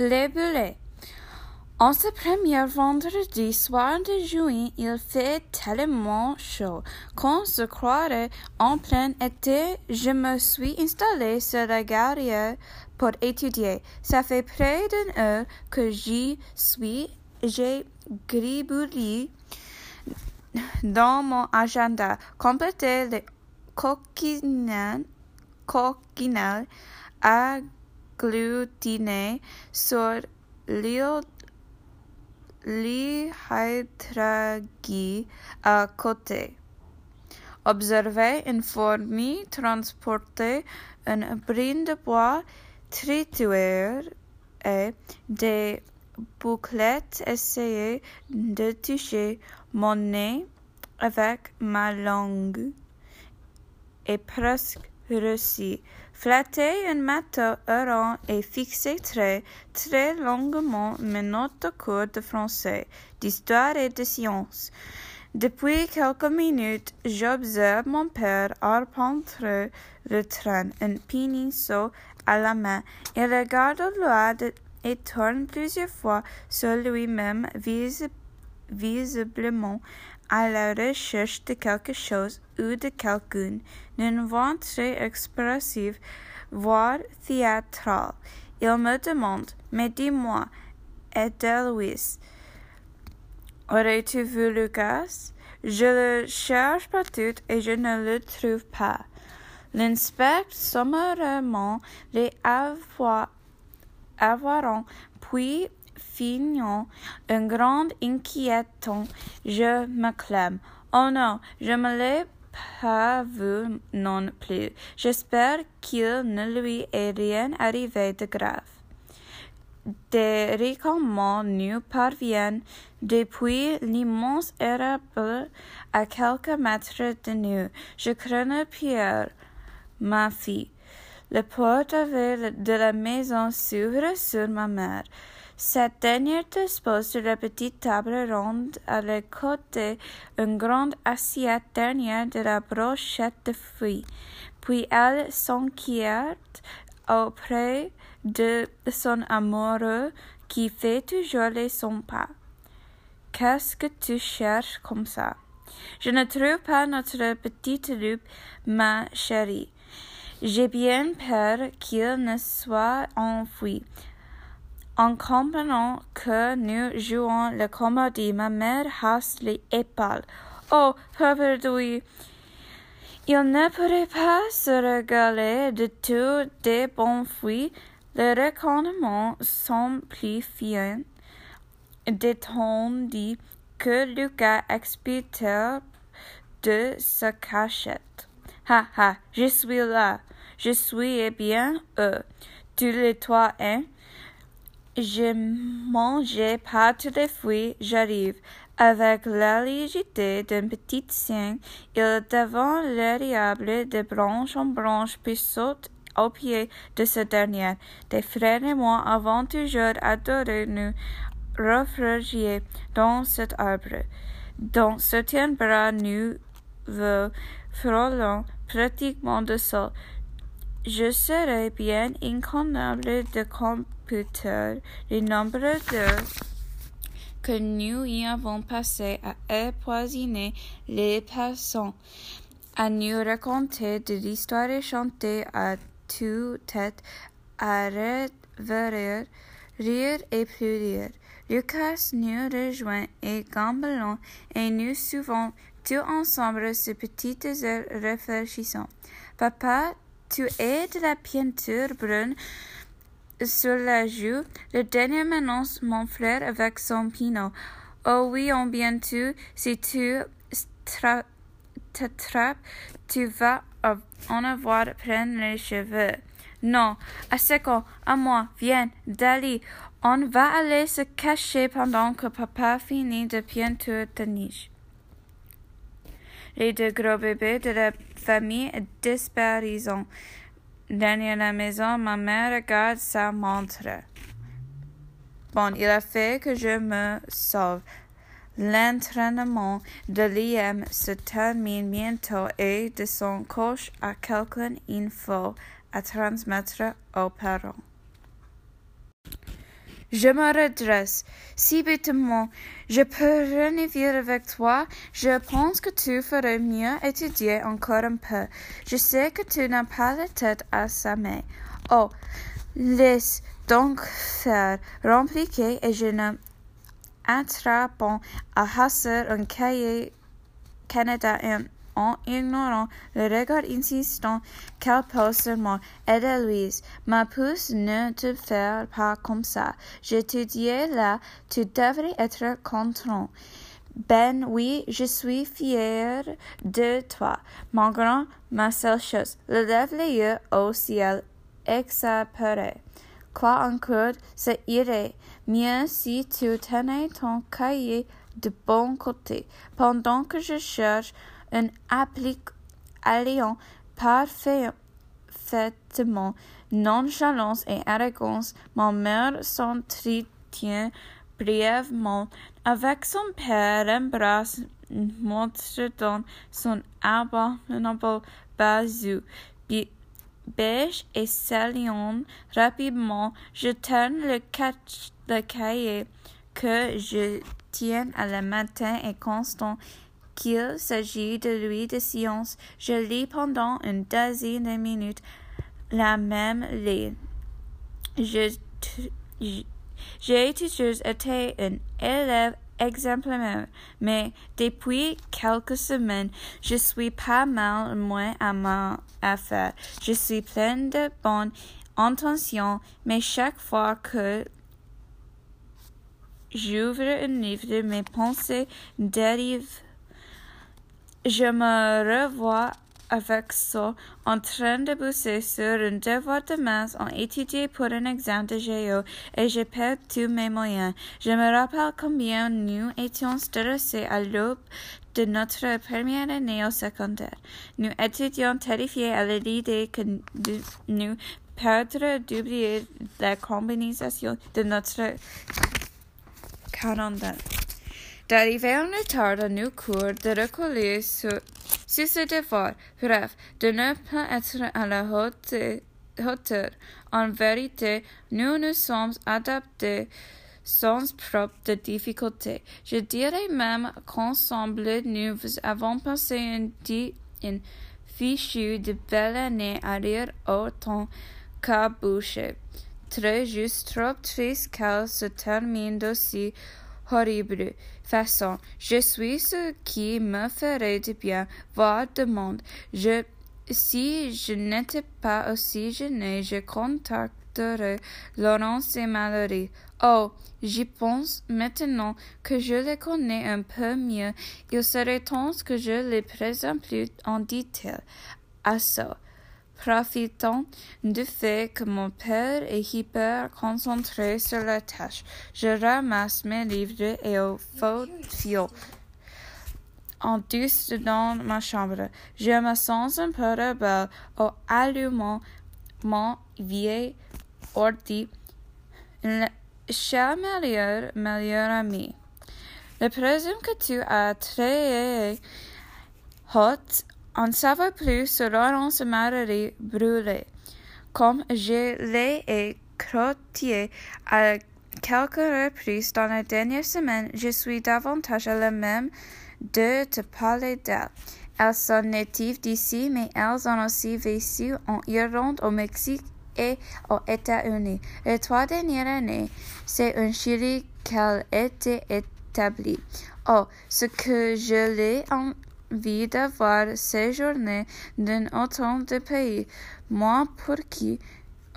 Les boulets. En ce premier vendredi soir de juin, il fait tellement chaud qu'on se croirait en plein été. Je me suis installé sur la galerie pour étudier. Ça fait près d'une heure que j'y suis. J'ai gribouillé dans mon agenda, complété les coquinelles, coquinelles agglutinées sur l'île l'hydragie à côté. Observer une fourmi transporter un brin de bois trituré et des bouclettes essayer de toucher mon nez avec ma langue et presque réussi. Flatter un matin errant et fixer très, très longuement mes notes cours de français, d'histoire et de sciences. Depuis quelques minutes, j'observe mon père arpenter le train, un pinceau à la main. Il regarde loin et tourne plusieurs fois sur lui-même, visiblement à la recherche de quelque chose ou de quelqu'un, d'une voix très expressive, voire théâtrale. Il me demande, mais dis-moi, Louis? Aurais-tu vu Lucas? Je le cherche partout et je ne le trouve pas. L'inspecte sommairement les avoir puis Fignant, un grand inquiétant, je m'acclame. Oh non, je me l'ai pas vu non plus. J'espère qu'il ne lui est rien arrivé de grave. Des ricanements nous parviennent depuis l'immense érable à quelques mètres de nous. Je crains Pierre, ma fille. La porte de la maison s'ouvre sur ma mère. Cette dernière dispose de la petite table ronde à le côté une grande assiette dernière de la brochette de fruits. Puis elle s'inquiète auprès de son amoureux qui fait toujours les son pas. Qu'est-ce que tu cherches comme ça? Je ne trouve pas notre petite loupe, ma chérie. J'ai bien peur qu'il ne soit enfoui. En comprenant que nous jouons la comédie, ma mère hausse les épaules. Oh, Louis! Il ne pourrait pas se régaler de tout des bons fruits. Les recommandements sont plus fins, dit que Lucas explique de sa cachette. Ha ha, je suis là, je suis eh bien eux. Tu les toi, hein? Je mangeais pas tous les fruits, j'arrive. Avec l'agilité d'un petit chien, il devant l'ériable de branche en branche puis saute au pied de ce dernier. Des frères et moi avons toujours adoré nous réfugier dans cet arbre. Dans certains bras nous frôlons pratiquement de sol. Je serais bien incapable de computer le nombre d'heures que nous y avons passé à empoisonner les passants, à nous raconter de l'histoire chantée à tue-tête, à rire, rire et plus rire. Lucas nous rejoint et gambelons et nous suivons tous ensemble ce petit désert réfléchissant. Papa tu es de la peinture brune sur la joue. Le dernier m'annonce mon frère avec son pinot. Oh oui, en bientôt, si tu t'attrapes, tu vas en avoir plein les cheveux. Non, à Seco, à moi, viens, Dali, on va aller se cacher pendant que papa finit de peinture de niche. Les deux gros bébés de la famille disparaissent. Derrière la maison, ma mère regarde sa montre. Bon, il a fait que je me sauve. L'entraînement de l'IM se termine bientôt et de son coche à quelqu'un info à transmettre aux parents. Je me redresse. Si bêtement je peux renouer avec toi, je pense que tu ferais mieux étudier encore un peu. Je sais que tu n'as pas la tête à sa main. Oh, laisse donc faire, rempliquer et je ne attrapant à hasard un cahier Canada en ignorant le regard insistant qu'elle pose sur moi. Louise, ma pousse, ne te fais pas comme ça. J'étudiais là, tu devrais être content. Ben oui, je suis fière de toi, mon grand, ma seule chose. Lève les yeux au ciel, exaspéré. Quoi encore, c'est irait mieux si tu tenais ton cahier de bon côté, pendant que je cherche un alliant parfaitement nonchalance et arrogance, ma mère s'entretient brièvement avec son père, embrasse, montre dans son abominable bazou, beige et saillant rapidement, je tourne le, le cahier que je tiens à la matin et constant qu'il s'agit de lui de science, je lis pendant une douzaine de minutes la même ligne. J'ai toujours été un élève exemplaire, mais depuis quelques semaines, je suis pas mal moins à ma affaire. Je suis pleine de bonnes intentions, mais chaque fois que j'ouvre un livre, mes pensées dérivent je me revois avec ça en train de bosser sur un devoir de maths en étudier pour un examen de géo et je perds tous mes moyens. Je me rappelle combien nous étions stressés à l'aube de notre première année au secondaire. Nous étudions terrifiés à l'idée que nous perdrions d'oublier la combinaison de notre calendrier d'arriver en retard à nos cours, de recoller sur, ce devoir, bref, de ne pas être à la hauteur. En vérité, nous nous sommes adaptés sans propre de difficulté. Je dirais même qu'ensemble, nous avons passé une, une fichue de belle année à rire autant qu'à boucher. Très juste, trop triste qu'elle se termine aussi horrible façon. Je suis ce qui me ferait du bien, voir de monde. Je, si je n'étais pas aussi gêné, je contacterais Laurence et Mallory. Oh, j'y pense maintenant que je les connais un peu mieux. Il serait temps que je les présente plus en détail. À ça. Profitant du fait que mon père est hyper concentré sur la tâche, je ramasse mes livres et au faux en douce dans ma chambre. Je me sens un peu rebelle au allumant mon vieil ordi. Cher meilleur, meilleur ami, je présume que tu as très haute en savoir plus sur Laurence Marie brûlée. Comme je l'ai écrotié à quelques reprises dans la dernière semaine, je suis davantage à la même de te parler d'elle. Elles sont natives d'ici, mais elles ont aussi vécu en Irlande, au Mexique et aux États-Unis. Les trois dernières années, c'est un Chili qu'elle était établie. Oh, ce que je l'ai envie d'avoir séjourné dans autant de pays. Moi, pour qui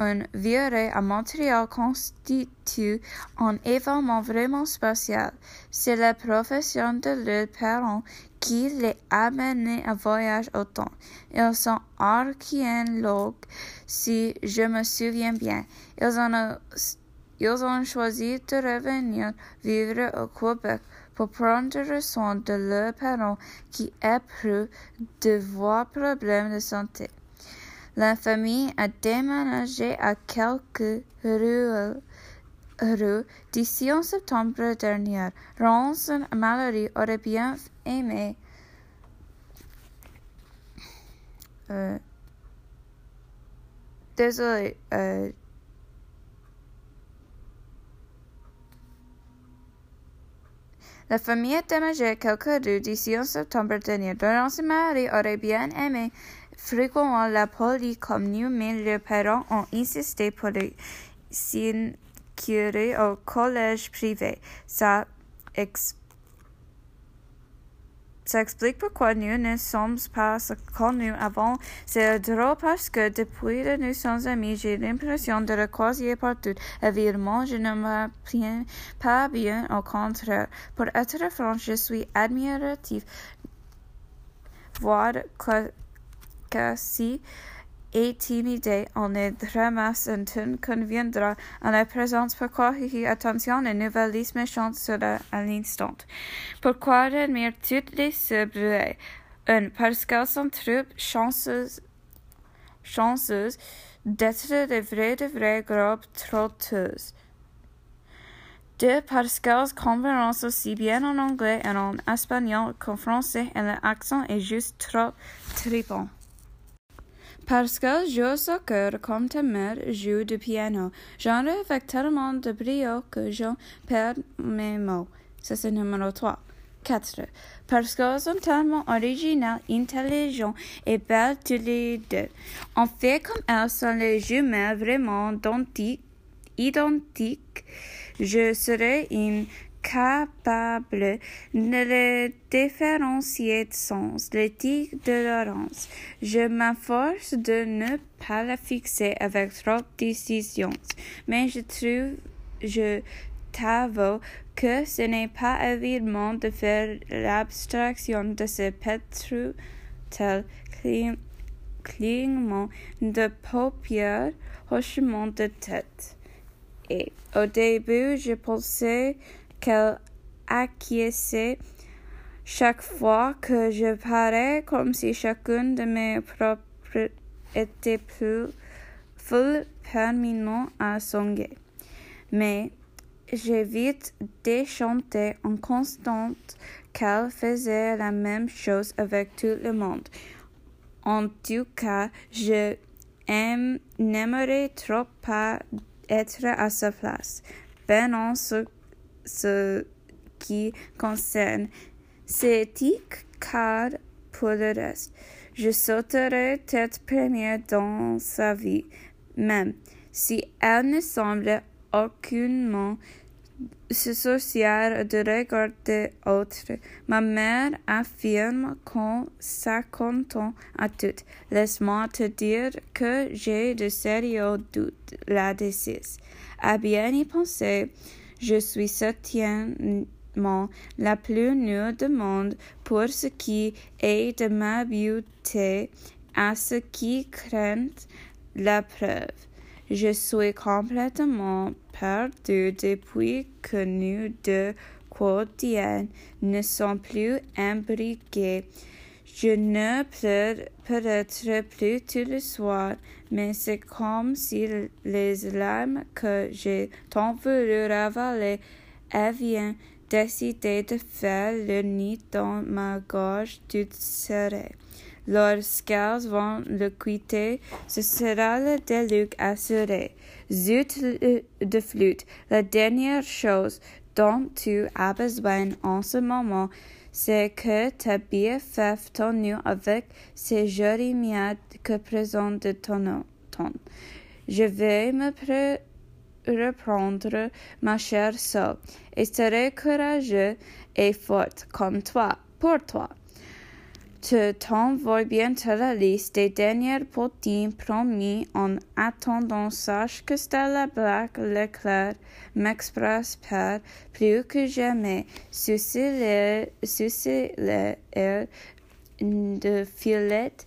un virée à Montréal constitue un événement vraiment spécial. C'est la profession de leurs parents qui les a menés à voyage autant. Ils sont archéologues, si je me souviens bien. Ils ont choisi de revenir vivre au Québec pour prendre soin de leurs parents qui éprouvent de voix problèmes de santé. La famille a déménagé à quelques rues, d'ici en septembre dernier. Ronson Mallory aurait bien aimé euh, désolé, euh, La famille a déménagé quelques rues d'ici en septembre dernier. Laurence et Marie auraient bien aimé fréquemment la nous, mais leurs parents ont insisté pour les s'inscrire au collège privé. Ça explique pourquoi nous ne sommes pas connus avant. C'est drôle parce que depuis que nous sommes amis, j'ai l'impression de le croiser partout. Évidemment, je ne me pas bien, au contraire. Pour être franc, je suis admiratif. Voir quasi et timide, on un ton conviendra en la présence pourquoi y attention et nouvelle liste méchante sera à l'instant. Pourquoi admire toutes les sobriées? Un, parce qu'elles sont trop chanceuses, chanceuses d'être de vraies, de vraies grobes trotteuses. Deux, parce qu'elles comprennent aussi bien en anglais et en espagnol qu'en français et l'accent est juste trop tripant. Parce que joue soccer comme ta mère joue du piano. J'en avec tellement de brio que j'en perds mes mots. Ça, c'est numéro 3. 4. Parce qu'elles sont tellement originales, intelligentes et belles tous les deux. En fait, comme elles sont les jumelles vraiment identiques, je serais une capable de les différencier de sens, l'éthique de Laurence. Je m'efforce de ne pas la fixer avec trop de décisions, mais je trouve, je t'avoue que ce n'est pas évident de faire l'abstraction de ce pétru tel clignement de paupières, hochement de tête. Et au début, je pensais qu'elle acquiesçait chaque fois que je parlais comme si chacune de mes propres était plus full permanent à songer. Mais j'ai vite déchanté en constante qu'elle faisait la même chose avec tout le monde. En tout cas, je n'aimerais trop pas être à sa place. Ben, en ce ce qui concerne éthique car pour le reste, je sauterai tête première dans sa vie, même si elle ne semble aucunement se soucier de regarder autre. Ma mère affirme qu'on s'attend à tout. Laisse-moi te dire que j'ai de sérieux doutes là-dessus. À bien y penser, je suis certainement la plus nulle du monde pour ce qui est de ma beauté à ce qui craint la preuve. Je suis complètement perdue depuis que nous deux quotidiennes ne sont plus imbriqués. Je ne pleure peut-être plus tout le soir, mais c'est comme si les larmes que j'ai tant voulu ravaler avaient décidé de faire le nid dans ma gorge toute serrée. Lorsqu'elles vont le quitter, ce sera le déluge assuré. Zut de flûte, la dernière chose dont tu as besoin en ce moment, c'est que ta BFF tenu avec ces jolies miettes que présente ton ton. Je vais me reprendre, ma chère sœur, et serai courageux et forte comme toi, pour toi. Tu t'envoies bientôt la liste des derniers potins promis en attendant. Sache que Stella Black Leclerc m'expresse par plus que jamais. Les airs de filette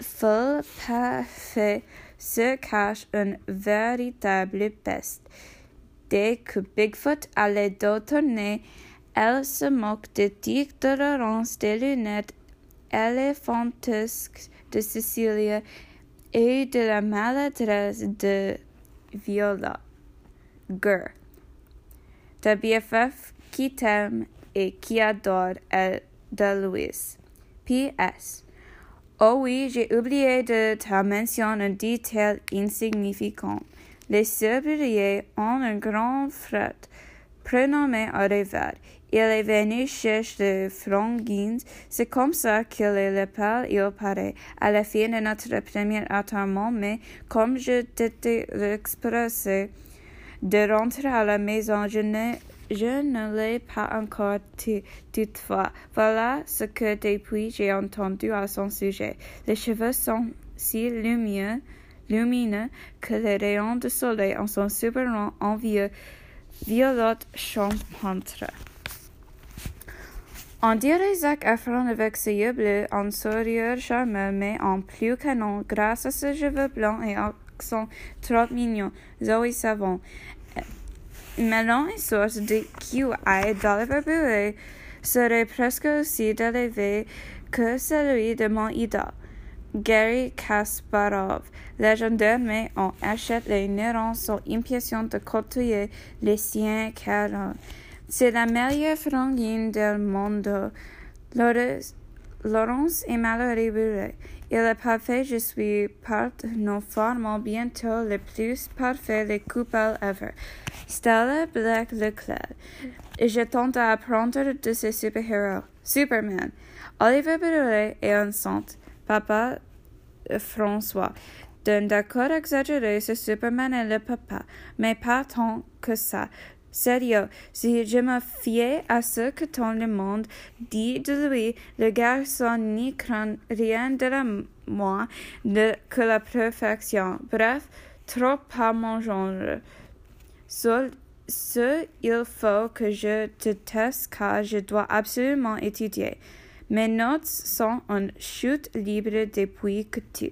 full parfait se cache une véritable peste. Dès que Bigfoot allait tourner, elle se moque de Dick de des lunettes éléphantesque de Cecilia et de la maladresse de Viola. Gur. Ta BFF qui t'aime et qui adore elle de Louise. P.S. Oh oui, j'ai oublié de te mentionner un détail insignifiant. Les sobriers ont un grand fret prénommé Oliver. Il est venu chercher Frangins. C'est comme ça qu'il est l'appelle, il paraît, à la fin de notre premier attroupement, mais comme je t'étais expressé de rentrer à la maison, je ne, je ne l'ai pas encore toutefois. Voilà ce que depuis j'ai entendu à son sujet. Les cheveux sont si lumineux, lumineux que les rayons du soleil en sont super envieux. Violet champêtre. On dirait Zac Efron avec ses yeux bleus, un sourire charmeur, mais en plus canon, grâce à ses cheveux blancs et accent trop mignon. Zoé Savon. Melon une source de QI d'Oliver serait presque aussi élevé que celui de mon idole. Gary Kasparov, légendaire, mais on achète les neurones sont impatients de côtoyer les siens car c'est la meilleure frangine du monde. Laurence est malheureuse. Il est parfait, je suis part nous formons bientôt le plus parfait les couples ever. Stella Black Leclerc. Je tente à apprendre de ces super-héros. Superman. Oliver Brûlé est un saint. Papa François. D'un d'accord exagéré sur Superman et le papa, mais pas tant que ça. Sérieux, si je me fiais à ce que tout le monde dit de lui, le garçon n'y craint rien de la moi de, que la perfection. Bref, trop pas mon genre. Seul, ce, il faut que je te teste car je dois absolument étudier. Mes notes sont en chute libre depuis que tu.